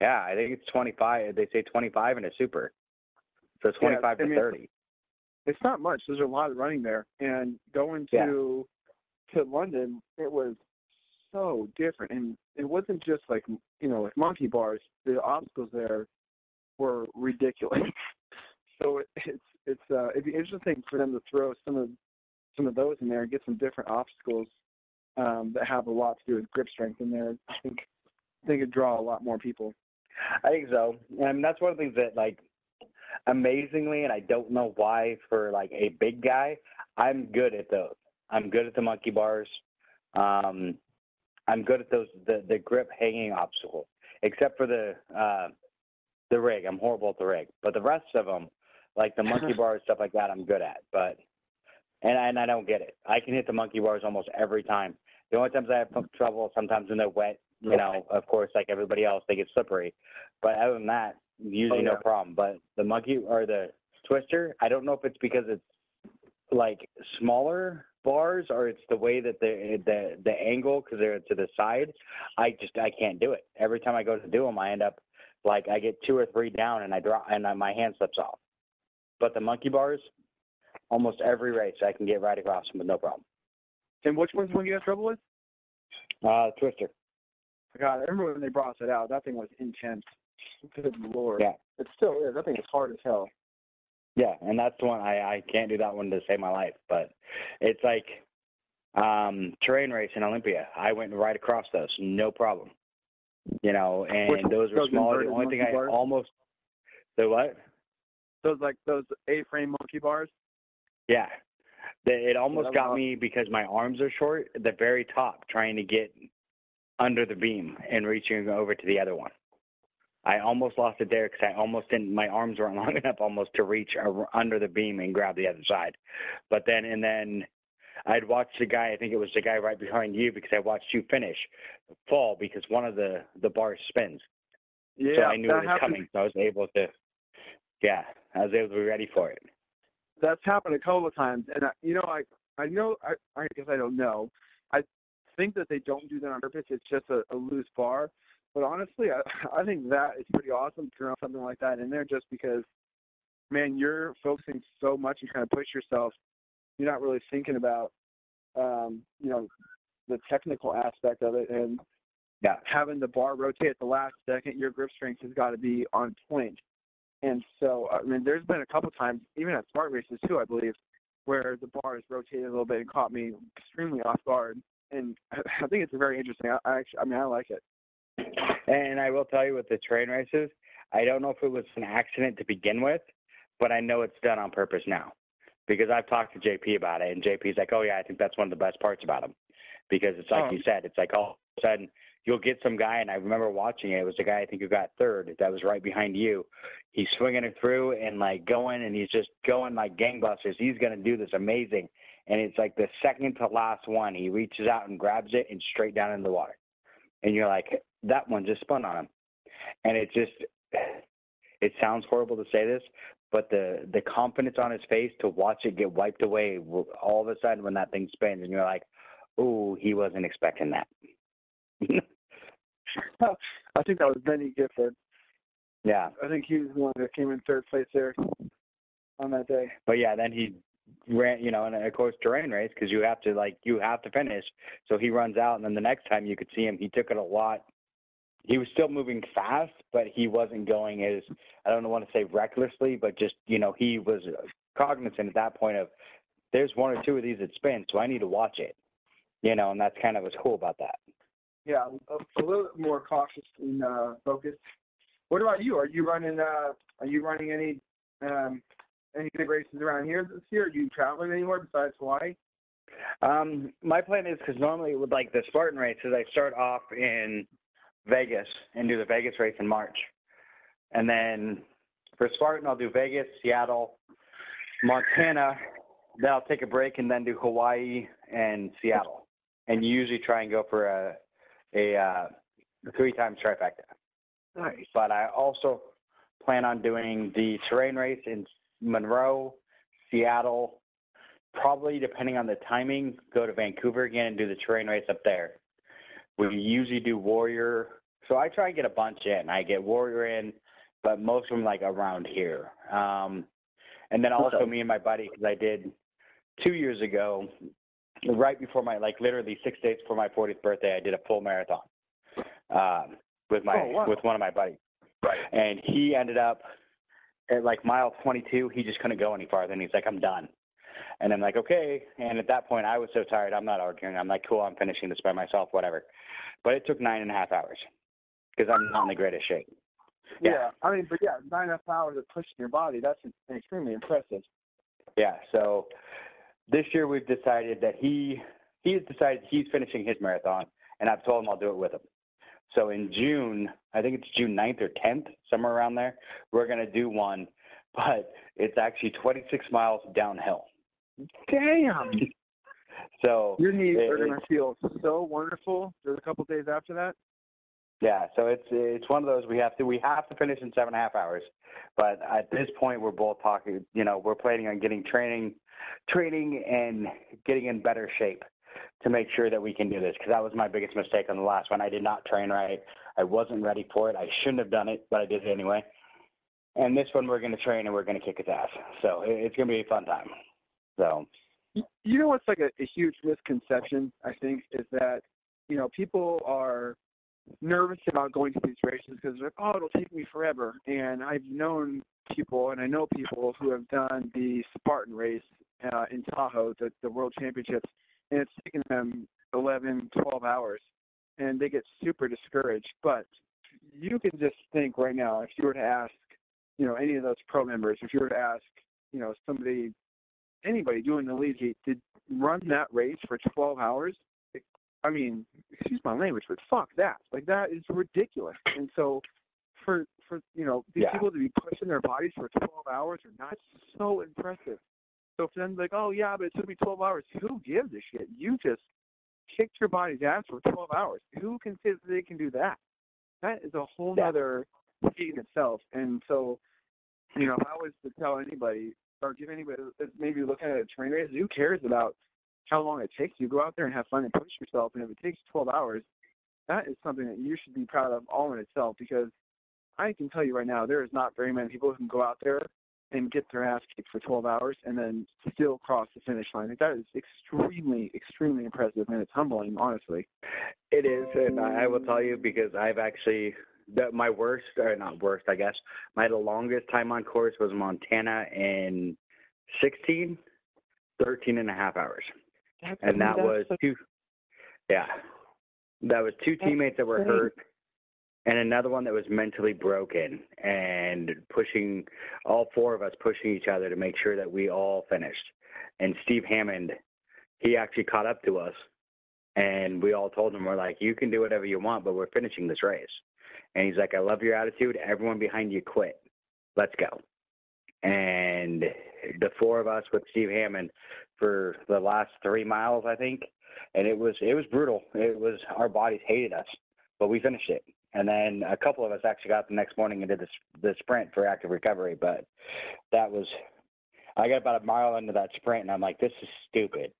Yeah, I think it's 25. They say 25 in a super. So Yeah, 25 I to mean, 30. It's not much. There's a lot of running there, and going to to London, it was so different, and it wasn't just like you know like monkey bars. The obstacles there were ridiculous. so it, it's it's uh, it'd be interesting for them to throw some of some of those in there and get some different obstacles um, that have a lot to do with grip strength in there. I think think it'd draw a lot more people. I think so. And that's one of the things that like amazingly and I don't know why for like a big guy, I'm good at those. I'm good at the monkey bars. Um I'm good at those the, the grip hanging obstacles. Except for the uh the rig. I'm horrible at the rig. But the rest of them, like the uh-huh. monkey bars stuff like that, I'm good at. But and I, and I don't get it. I can hit the monkey bars almost every time. The only times I have trouble sometimes when they're wet, you know, of course, like everybody else, they get slippery. But other than that, oh, usually Oh, yeah. no problem. But the monkey or the twister, I don't know if it's because it's like smaller bars or it's the way that the the the angle because they're to the side. I just I can't do it. Every time I go to do them, I end up like I get two or three down and I drop and I, my hand slips off. But the monkey bars, almost every race I can get right across them with no problem. And which one's one you had trouble with? Uh, twister. God, I remember when they brought it out. That thing was intense. Good lord. Yeah. It still is. That thing is hard as hell. Yeah, and that's the one I I can't do that one to save my life. But it's like um terrain race in Olympia. I went right across those, no problem. You know, Which and those were smaller. The only thing I bars? almost the what? Those like those A-frame monkey bars. Yeah. The, it almost that got was- me because my arms are short at the very top, trying to get under the beam and reaching over to the other one. I almost lost it there because I almost didn't. My arms weren't long enough almost to reach under the beam and grab the other side. But then and then I'd watched the guy. I think it was the guy right behind you because I watched you finish fall because one of the the bars spins. Yeah, so I knew it was happened. coming. So I was able to. Yeah, I was able to be ready for it. That's happened a couple of times, and I, you know, I I know I I guess I don't know. I think that they don't do that on purpose. It's just a, a loose bar. But honestly, I I think that is pretty awesome to throw something like that in there, just because, man, you're focusing so much and trying to push yourself. You're not really thinking about, um, you know, the technical aspect of it, and Yeah. having the bar rotate at the last second, your grip strength has got to be on point. And so, I mean, there's been a couple times, even at smart races too, I believe, where the bar has rotated a little bit and caught me extremely off guard. And I think it's very interesting. I, I actually, I mean, I like it. And I will tell you with the terrain races, I don't know if it was an accident to begin with, but I know it's done on purpose now. Because I've talked to JP about it, and JP's like, "Oh yeah, I think that's one of the best parts about them." Because it's like Oh. you said, it's like all of a sudden you'll get some guy, and I remember watching it. It was the guy I think who got third, that was right behind you. He's swinging it through and like going, and he's just going like gangbusters. He's gonna do this amazing, and it's like the second to last one, he reaches out and grabs it and straight down into the water, and you're like, that one just spun on him, and it just, it sounds horrible to say this, but the the confidence on his face to watch it get wiped away all of a sudden when that thing spins, and you're like, oh, he wasn't expecting that. I think that was Benny Gifford. yeah, I think he was the one that came in third place there on that day. but yeah, then he ran, you know, and of course terrain race because you have to like you have to finish. So he runs out, and then the next time you could see him, he took it a lot. He was still moving fast, but he wasn't going as I don't want to say recklessly, but just you know he was cognizant at that point of there's one or two of these that spin, so I need to watch it. You know, and that's kind of what's cool about that. Yeah, a, a little bit more cautious and uh, focused. What about you? Are you running? Uh, are you running any um, any big races around here this year? Are you traveling anywhere besides Hawaii? Um, my plan is because normally with like the Spartan races, I start off in Vegas and do the Vegas race in March, and then for Spartan I'll do Vegas, Seattle, Montana. Then I'll take a break and then do Hawaii and Seattle, and usually try and go for a a uh, three times trifecta. Nice. But I also plan on doing the terrain race in Monroe, Seattle, probably depending on the timing, go to Vancouver again and do the terrain race up there. We usually do Warrior. So I try and get a bunch in. I get Warrior in, but most of them like around here. Um, and then also Okay. me and my buddy, because I did two years ago, right before my, like literally six days before my 40th birthday, I did a full marathon um, with my, Oh, wow. with one of my buddies. Right. And he ended up at like mile 22, he just couldn't go any farther. And he's like, I'm done. And I'm like, okay. And at that point, I was so tired. I'm not arguing. I'm like, cool. I'm finishing this by myself, whatever. But it took nine and a half hours because I'm not in the greatest shape. Yeah. Yeah. I mean, but yeah, nine and a half hours of pushing your body, that's extremely impressive. Yeah. So this year we've decided that he he's decided he's finishing his marathon, and I've told him I'll do it with him. So in June, I think it's June 9th or 10th, somewhere around there, we're gonna do one, but it's actually 26 miles downhill. Damn. So Your knees it- are going to feel so wonderful. There's a couple days after that. Yeah, so it's it's one of those we have to we have to finish in seven and a half hours, but at this point we're both talking. You know, we're planning on getting training, training and getting in better shape to make sure that we can do this. Because that was my biggest mistake on the last one. I did not train right. I wasn't ready for it. I shouldn't have done it, but I did it anyway. And this one we're going to train and we're going to kick its ass. So it, it's going to be a fun time. So You- know what's like a, a huge misconception, I think, is that, you know, people are nervous about going to these races because they're like, oh, it'll take me forever. And I've known people, and I know people who have done the Spartan race uh, in Tahoe, the, the World Championships, and it's taken them 11, 12 hours, and they get super discouraged. But you can just think right now, if you were to ask, you know, any of those pro members, if you were to ask, you know, somebody anybody doing the elite heat did run that race for 12 hours. I mean, excuse my language, but fuck that. Like that is ridiculous. And so, for for you know these Yeah. people to be pushing their bodies for 12 hours are not so impressive. So for them to like, oh yeah, but it took me 12 hours. Who gives a shit? You just kicked your body's ass for 12 hours. Who can say that they can do that? That is a whole Yeah. other in itself. And so, you know, if I was to tell anybody or give anybody that's maybe looking at a terrain race, who cares about how long it takes you? Go out there and have fun and push yourself. And if it takes 12 hours, that is something that you should be proud of all in itself because I can tell you right now, there is not very many people who can go out there and get their ass kicked for 12 hours and then still cross the finish line. Like, that is extremely, extremely impressive and it's humbling, honestly. It is, and I will tell you because I've actually the, my worst, or not worst, I guess. My the longest time on course was Montana in 16, 13 and a half hours, That's, and that was such- two. Yeah, that was two teammates that were hurt, and another one that was mentally broken, and pushing all four of us pushing each other to make sure that we all finished. And Steve Hammond, he actually caught up to us and we all told him we're like you can do whatever you want but we're finishing this race and he's like i love your attitude. Everyone behind you quit. Let's go. And the four of us with steve hammond for the last three miles i think and it was it was brutal. It was our bodies hated us but we finished it. And then a couple of us actually got the next morning and did the, the sprint for active recovery but that was i got about a mile into that sprint and i'm like this is stupid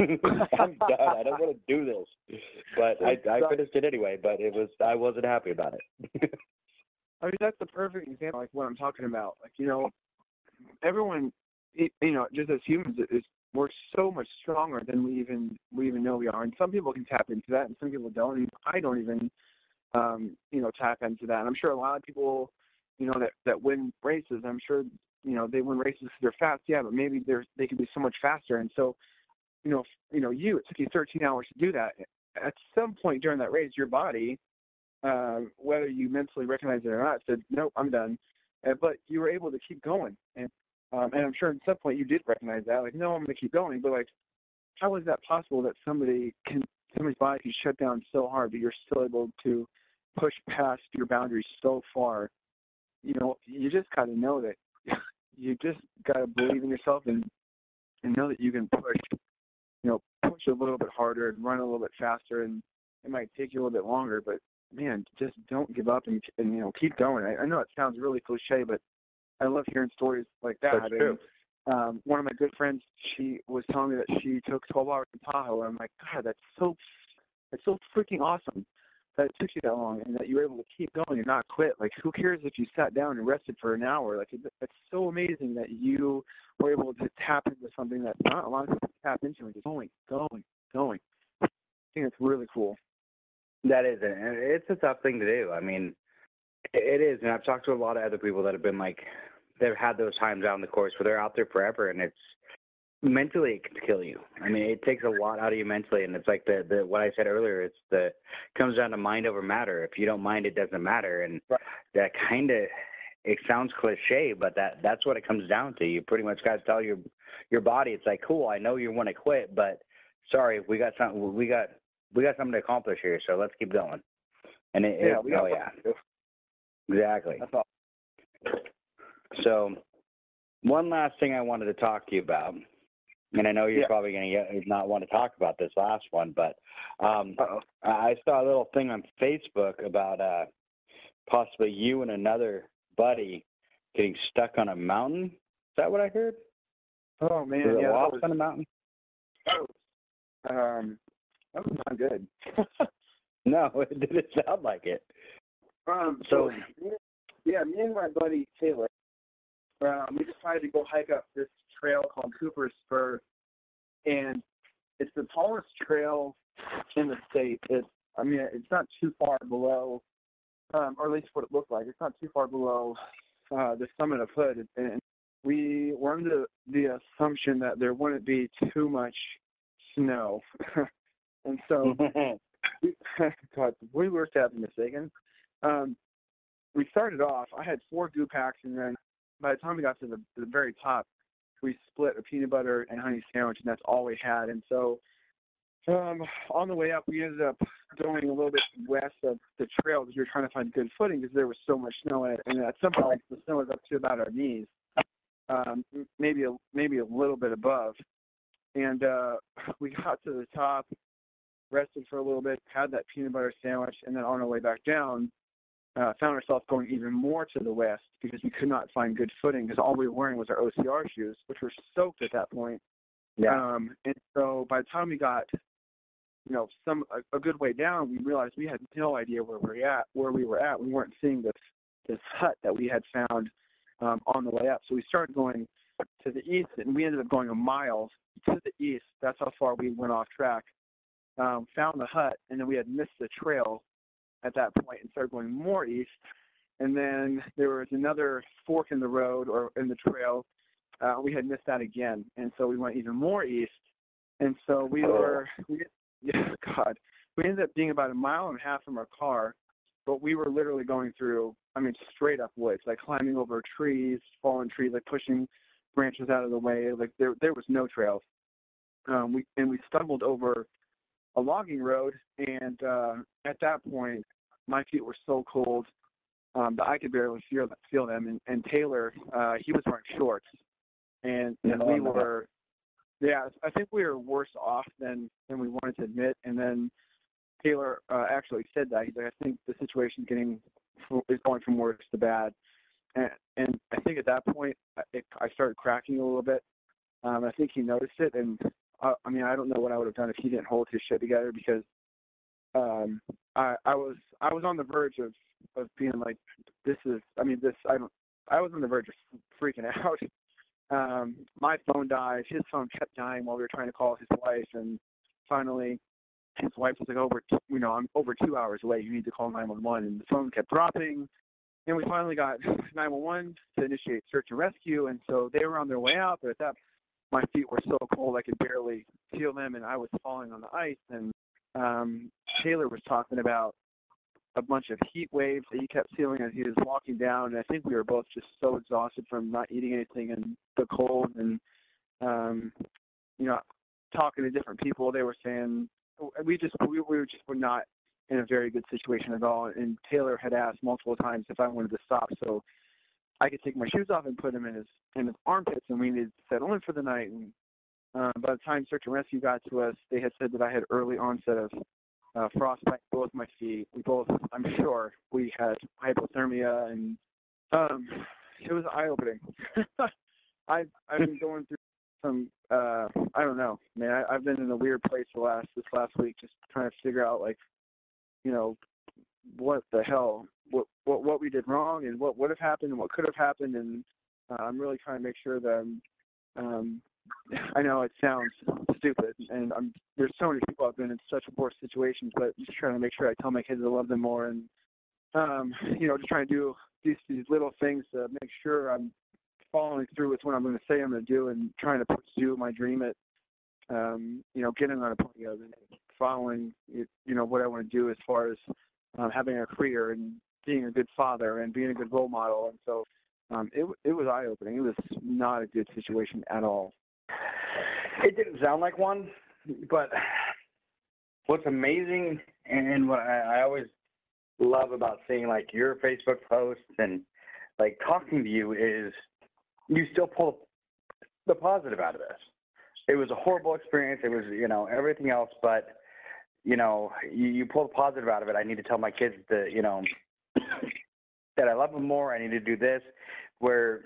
I'm done. I don't want to do this. But I, I finished it anyway. But it was I wasn't happy about it. I mean, that's the perfect example, like what I'm talking about. Like, you know, everyone, it- you know, just as humans, is we're so much stronger than we even we even know we are. And some people can tap into that, and some people don't. And I don't even, um, you know, tap into that. And I'm sure a lot of people, you know, that that win races. I'm sure, you know, they win races because they're fast. Yeah, but maybe they're they can be so much faster. And so, you know, you know, you it took you 13 hours to do that. At some point during that race, your body uh, whether you mentally recognize it or not, said, "Nope, I'm done." Uh, but you were able to keep going, and um, and I'm sure at some point you did recognize that, like, "No, I'm going to keep going." But like, how is that possible that somebody can somebody's body can shut down so hard, but you're still able to push past your boundaries so far? You know, you just got to know that you just got to believe in yourself and and know that you can push, you know, push a little bit harder and run a little bit faster, and it might take you a little bit longer, but man, just don't give up and, and you know keep going. I, I know it sounds really cliche, but I love hearing stories like that. That's And, true. Um, one of my good friends, she was telling me that she took 12 hours in Tahoe. And I'm like, God, that's so that's so freaking awesome that it took you that long and that you were able to keep going and not quit. Like, who cares if you sat down and rested for an hour? Like, it, it's so amazing that you were able to tap into something that not a lot of people tap into and just going, going, going. I think it's really cool. That is, and it's a tough thing to do. I mean, it is, and I've talked to a lot of other people that have been like, they've had those times out on the course where they're out there forever, and it's mentally it can kill you. I mean, it takes a lot out of you mentally, and it's like the the what I said earlier. It's the it comes down to mind over matter. If you don't mind, it doesn't matter, and Right. that kind of it sounds cliche, but that that's what it comes down to. You pretty much got to tell your your body, it's like, cool, I know you want to quit, but sorry, we got something, we got we got something to accomplish here, so let's keep going. And it, Yeah, it we oh yeah, exactly. That's all. So, one last thing I wanted to talk to you about and I know you're Yeah. probably going to not want to talk about this last one, but um, I saw a little thing on Facebook about uh, possibly you and another buddy getting stuck on a mountain. Is that what I heard? Oh man, yeah, lost was, on a mountain? that was, um, that was not good. No, it didn't sound like it. Um, So- so, yeah, me and my buddy Taylor, um, we decided to go hike up this trail called Cooper's Spur, and it's the tallest trail in the state. It's, I mean, it's not too far below, um, or at least what it looked like. It's not too far below uh, the summit of Hood, and we were under the assumption that there wouldn't be too much snow, and so we, God, we were sadly mistaken. Um, we started off. I had four goo packs, and then by the time we got to the, the very top, we split a peanut butter and honey sandwich, and that's all we had. And so, um, on the way up, we ended up going a little bit west of the trail because we were trying to find good footing because there was so much snow in it. And at some point, the snow was up to about our knees, um, maybe a, maybe a little bit above. And uh, we got to the top, rested for a little bit, had that peanut butter sandwich, and then on our way back down, uh, found ourselves going even more to the west because we could not find good footing because all we were wearing was our OCR shoes, which were soaked at that point. yeah. Um, and so by the time we got, you know, some a, a good way down, we realized we had no idea where we were at. Where we were at, we weren't seeing this this hut that we had found um, on the way up. So we started going to the east, and we ended up going a mile to the east. That's how far we went off track. Um, found the hut, and then we had missed the trail at that point and started going more east. And then there was another fork in the road or in the trail. Uh, we had missed that again, and so we went even more east. And so we Oh. were, we, yeah, God, we ended up being about a mile and a half from our car, but we were literally going through, I mean, straight up woods, like climbing over trees, fallen trees, like pushing branches out of the way. Like there, there was no trails. Um, we and we stumbled over a logging road, and uh, at that point, my feet were so cold um, that I could barely feel feel them. And, and Taylor, uh, he was wearing shorts, and, and we were, yeah, I think we were worse off than than we wanted to admit. And then Taylor uh, actually said that he's like, I think the situation's getting is going from worse to bad. And, and I think at that point, I- it, I started cracking a little bit. Um, I think he noticed it, and I, I mean, I don't know what I would have done if he didn't hold his shit together because um, I, I was I was on the verge of of being like, this is. I mean, this I don't. I was on the verge of freaking out. Um, my phone died. His phone kept dying while we were trying to call his wife, and finally, his wife was like, "Over, t- you know, I'm over two hours away. You need to call 911." And the phone kept dropping, and we finally got 911 to initiate search and rescue. And so they were on their way out, but at that, my feet were so cold I could barely feel them, and I was falling on the ice. And um, Taylor was talking about a bunch of heat waves that he kept feeling as he was walking down. And I think we were both just so exhausted from not eating anything and the cold and, um, you know, talking to different people. They were saying we just we, we were just were not in a very good situation at all. And Taylor had asked multiple times if I wanted to stop so I could take my shoes off and put them in his in his armpits, and we needed to settle in for the night. And uh, by the time search and rescue got to us, they had said that I had early onset of uh, frostbite both my feet. We both, I'm sure, we had hypothermia, and um, it was eye opening. I've I've been going through some uh, I don't know, man. I, I've been in a weird place the last this last week, just trying to figure out like, you know, what the hell, what what what we did wrong, and what would have happened, and what could have happened, and uh, I'm really trying to make sure that I'm, um, I know it sounds stupid, and I'm there's so many people I've been in such worse situations, but just trying to make sure I tell my kids I love them more, and um, you know, just trying to do these these little things to make sure I'm following through with what I'm going to say I'm going to do, and trying to pursue my dream at, um, you know, getting on a podium and following, you know, what I want to do as far as um, having a career and being a good father and being a good role model, and so. Um, it it was eye opening. It was not a good situation at all. It didn't sound like one, but what's amazing and what I, I always love about seeing like your Facebook posts and like talking to you is you still pull the positive out of this. it was a horrible experience. It was, you know, everything else, but you know, you, you pull the positive out of it. I need to tell my kids that, you know, that I love them more. I need to do this. Where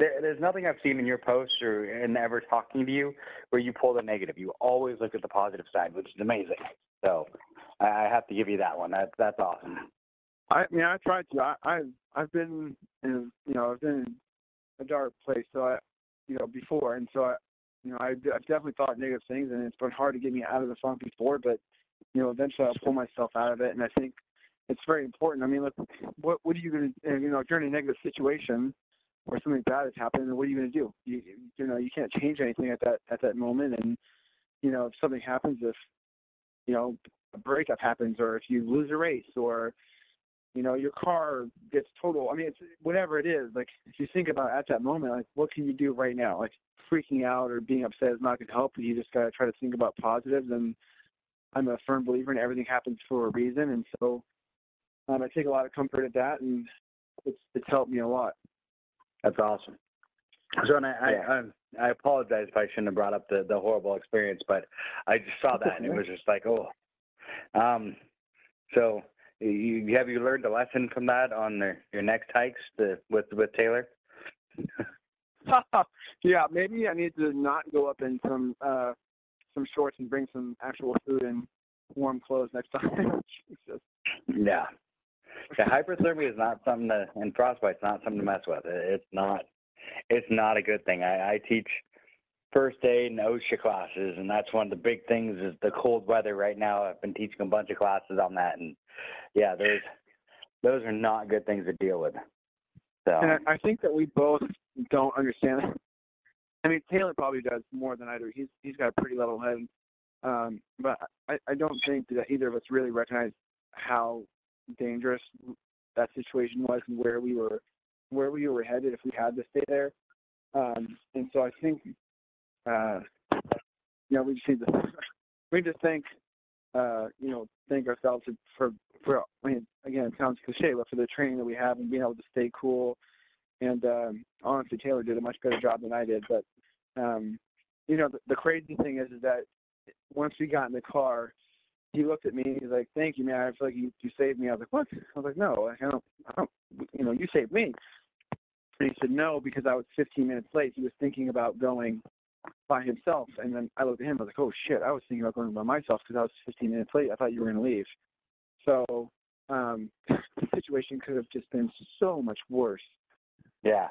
there's nothing I've seen in your posts or in ever talking to you where you pull the negative. You always look at the positive side, which is amazing. So I have to give you that one. That's that's awesome. I mean, I tried to. I, I've I've been in you know I've been in a dark place. So I you know before, and so I you know I, I've definitely thought negative things, and it's been hard to get me out of the funk before. But you know eventually I'll pull myself out of it, and I think it's very important. I mean, look, what what are you going to you know if you're in a negative situation or something bad has happened, what are you going to do? You you know you can't change anything at that at that moment, and you know if something happens, if you know a breakup happens, or if you lose a race, or you know your car gets total i mean it's whatever it is like if you think about at that moment like what can you do right now? Like freaking out or being upset is not going to help you just got to try to think about positives. And i'm a firm believer in everything happens for a reason. And so um, i take a lot of comfort at that and it's it's helped me a lot that's awesome so and I, yeah. I, I apologize if I shouldn't have brought up the, the horrible experience, but I just saw that and it was just like, oh. Um, so you, have you learned a lesson from that on the, your next hikes to, with with Taylor? yeah, maybe I need to not go up in some uh some shorts and bring some actual food and warm clothes next time. yeah. Yeah, hyperthermia is not something to, and frostbite's not something to mess with. It's not, it's not a good thing. I, I teach first aid and OSHA classes, and that's one of the big things is the cold weather right now. I've been teaching a bunch of classes on that, and yeah, those those are not good things to deal with. So and I, think that we both don't understand. I mean, Taylor probably does more than I do. He's he's got a pretty level head, um, but I, I don't think that either of us really recognize how dangerous that situation was and where we were where we were headed if we had to stay there. Um, and so I think, uh, you know, we just need to we just thank uh, you know thank ourselves for for I mean, again, it sounds cliche, but for the training that we have and being able to stay cool. And um, honestly, Taylor did a much better job than I did. But um, you know, the, the crazy thing is, is that once we got in the car, he looked at me and he's like, "Thank you, man. I feel like you, you saved me." I was like, "What?" I was like, "No, I don't. I don't. You know, you saved me." And he said, "No, because I was 15 minutes late. He was thinking about going by himself." And then I looked at him. I was like, "Oh shit! I was thinking about going by myself because I was 15 minutes late. I thought you were going to leave." So um, the situation could have just been so much worse. Yeah.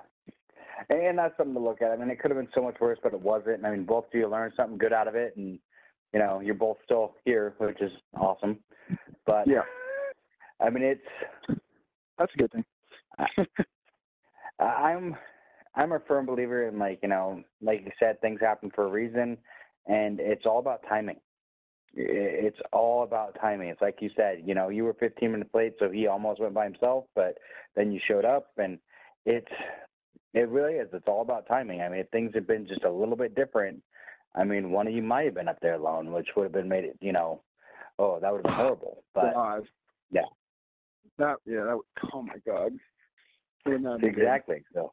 And that's something to look at. I mean, it could have been so much worse, but it wasn't. I mean, both of you learned something good out of it, and you know, you're both still here, which is awesome. But yeah, I mean, it's that's a good thing. I'm I'm a firm believer in like you know, like you said, things happen for a reason, and it's all about timing it's all about timing. It's like you said, you know, you were 15 minutes late, so he almost went by himself, but then you showed up, and it's it really is. It's all about timing. I mean, if things had been just a little bit different, I mean, one of you might have been up there alone, which would have been made it, you know, oh, that would have been horrible. But God. yeah, that yeah, that would, oh my God, exactly. So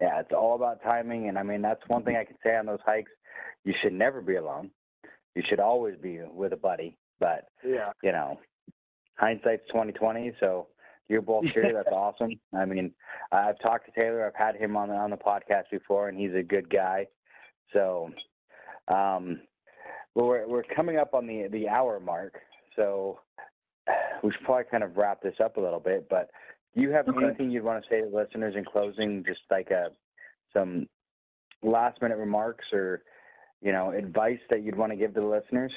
yeah, it's all about timing, and I mean, that's one thing I can say on those hikes. You should never be alone you should always be with a buddy. But yeah, you know, hindsight's twenty twenty. So you're both here. That's awesome. I mean, I've talked to Taylor. I've had him on the on the podcast before, and he's a good guy. So, um, well, we're we're coming up on the the hour mark. So we should probably kind of wrap this up a little bit. But do you have okay. anything you'd want to say to listeners in closing? Just like a some last minute remarks or you know, advice that you'd want to give to the listeners?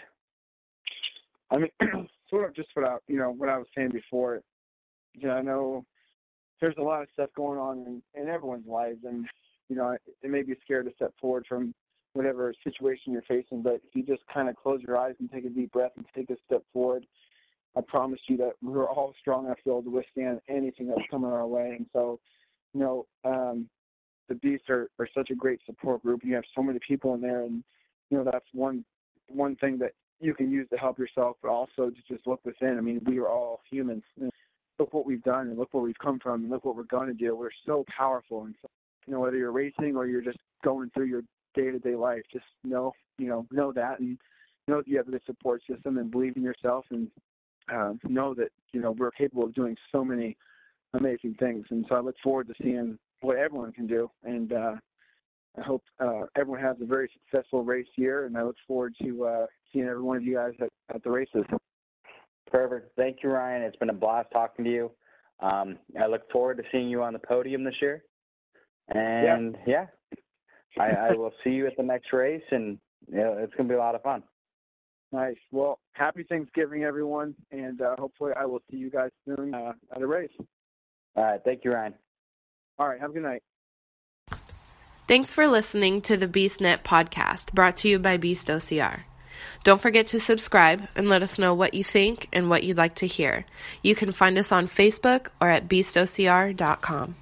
I mean, sort of just what I, you know, what I was saying before. You know, I know there's a lot of stuff going on in, in everyone's lives, and you know, it may be scared to step forward from whatever situation you're facing. But if you just kind of close your eyes and take a deep breath and take a step forward, I promise you that we're all strong enough to be able to withstand anything that's coming our way. And so, you know, um, the Beasts are, are such a great support group. You have so many people in there, and you know that's one one thing that you can use to help yourself, but also to just look within. I mean, we are all humans. Look what we've done, and look where we've come from, and look what we're going to do. We're so powerful, and so, you know whether you're racing or you're just going through your day to day life. Just know, you know, know that and know that you have a good support system and believe in yourself and uh, know that you know we're capable of doing so many amazing things. And so I look forward to seeing what everyone can do. And uh, I hope uh, everyone has a very successful race year. And I look forward to uh, seeing every one of you guys at, at the races. Perfect. Thank you, Ryan. It's been a blast talking to you. Um, I look forward to seeing you on the podium this year. And yeah, yeah I, I, will see you at the next race, and you know, it's going to be a lot of fun. Nice. Well, happy Thanksgiving, everyone, and uh, hopefully I will see you guys soon uh, at a race. All right. Thank you, Ryan. All right. Have a good night. Thanks for listening to the BeastNet podcast brought to you by Beast OCR. Don't forget to subscribe and let us know what you think and what you'd like to hear. You can find us on Facebook or at beastocr.com.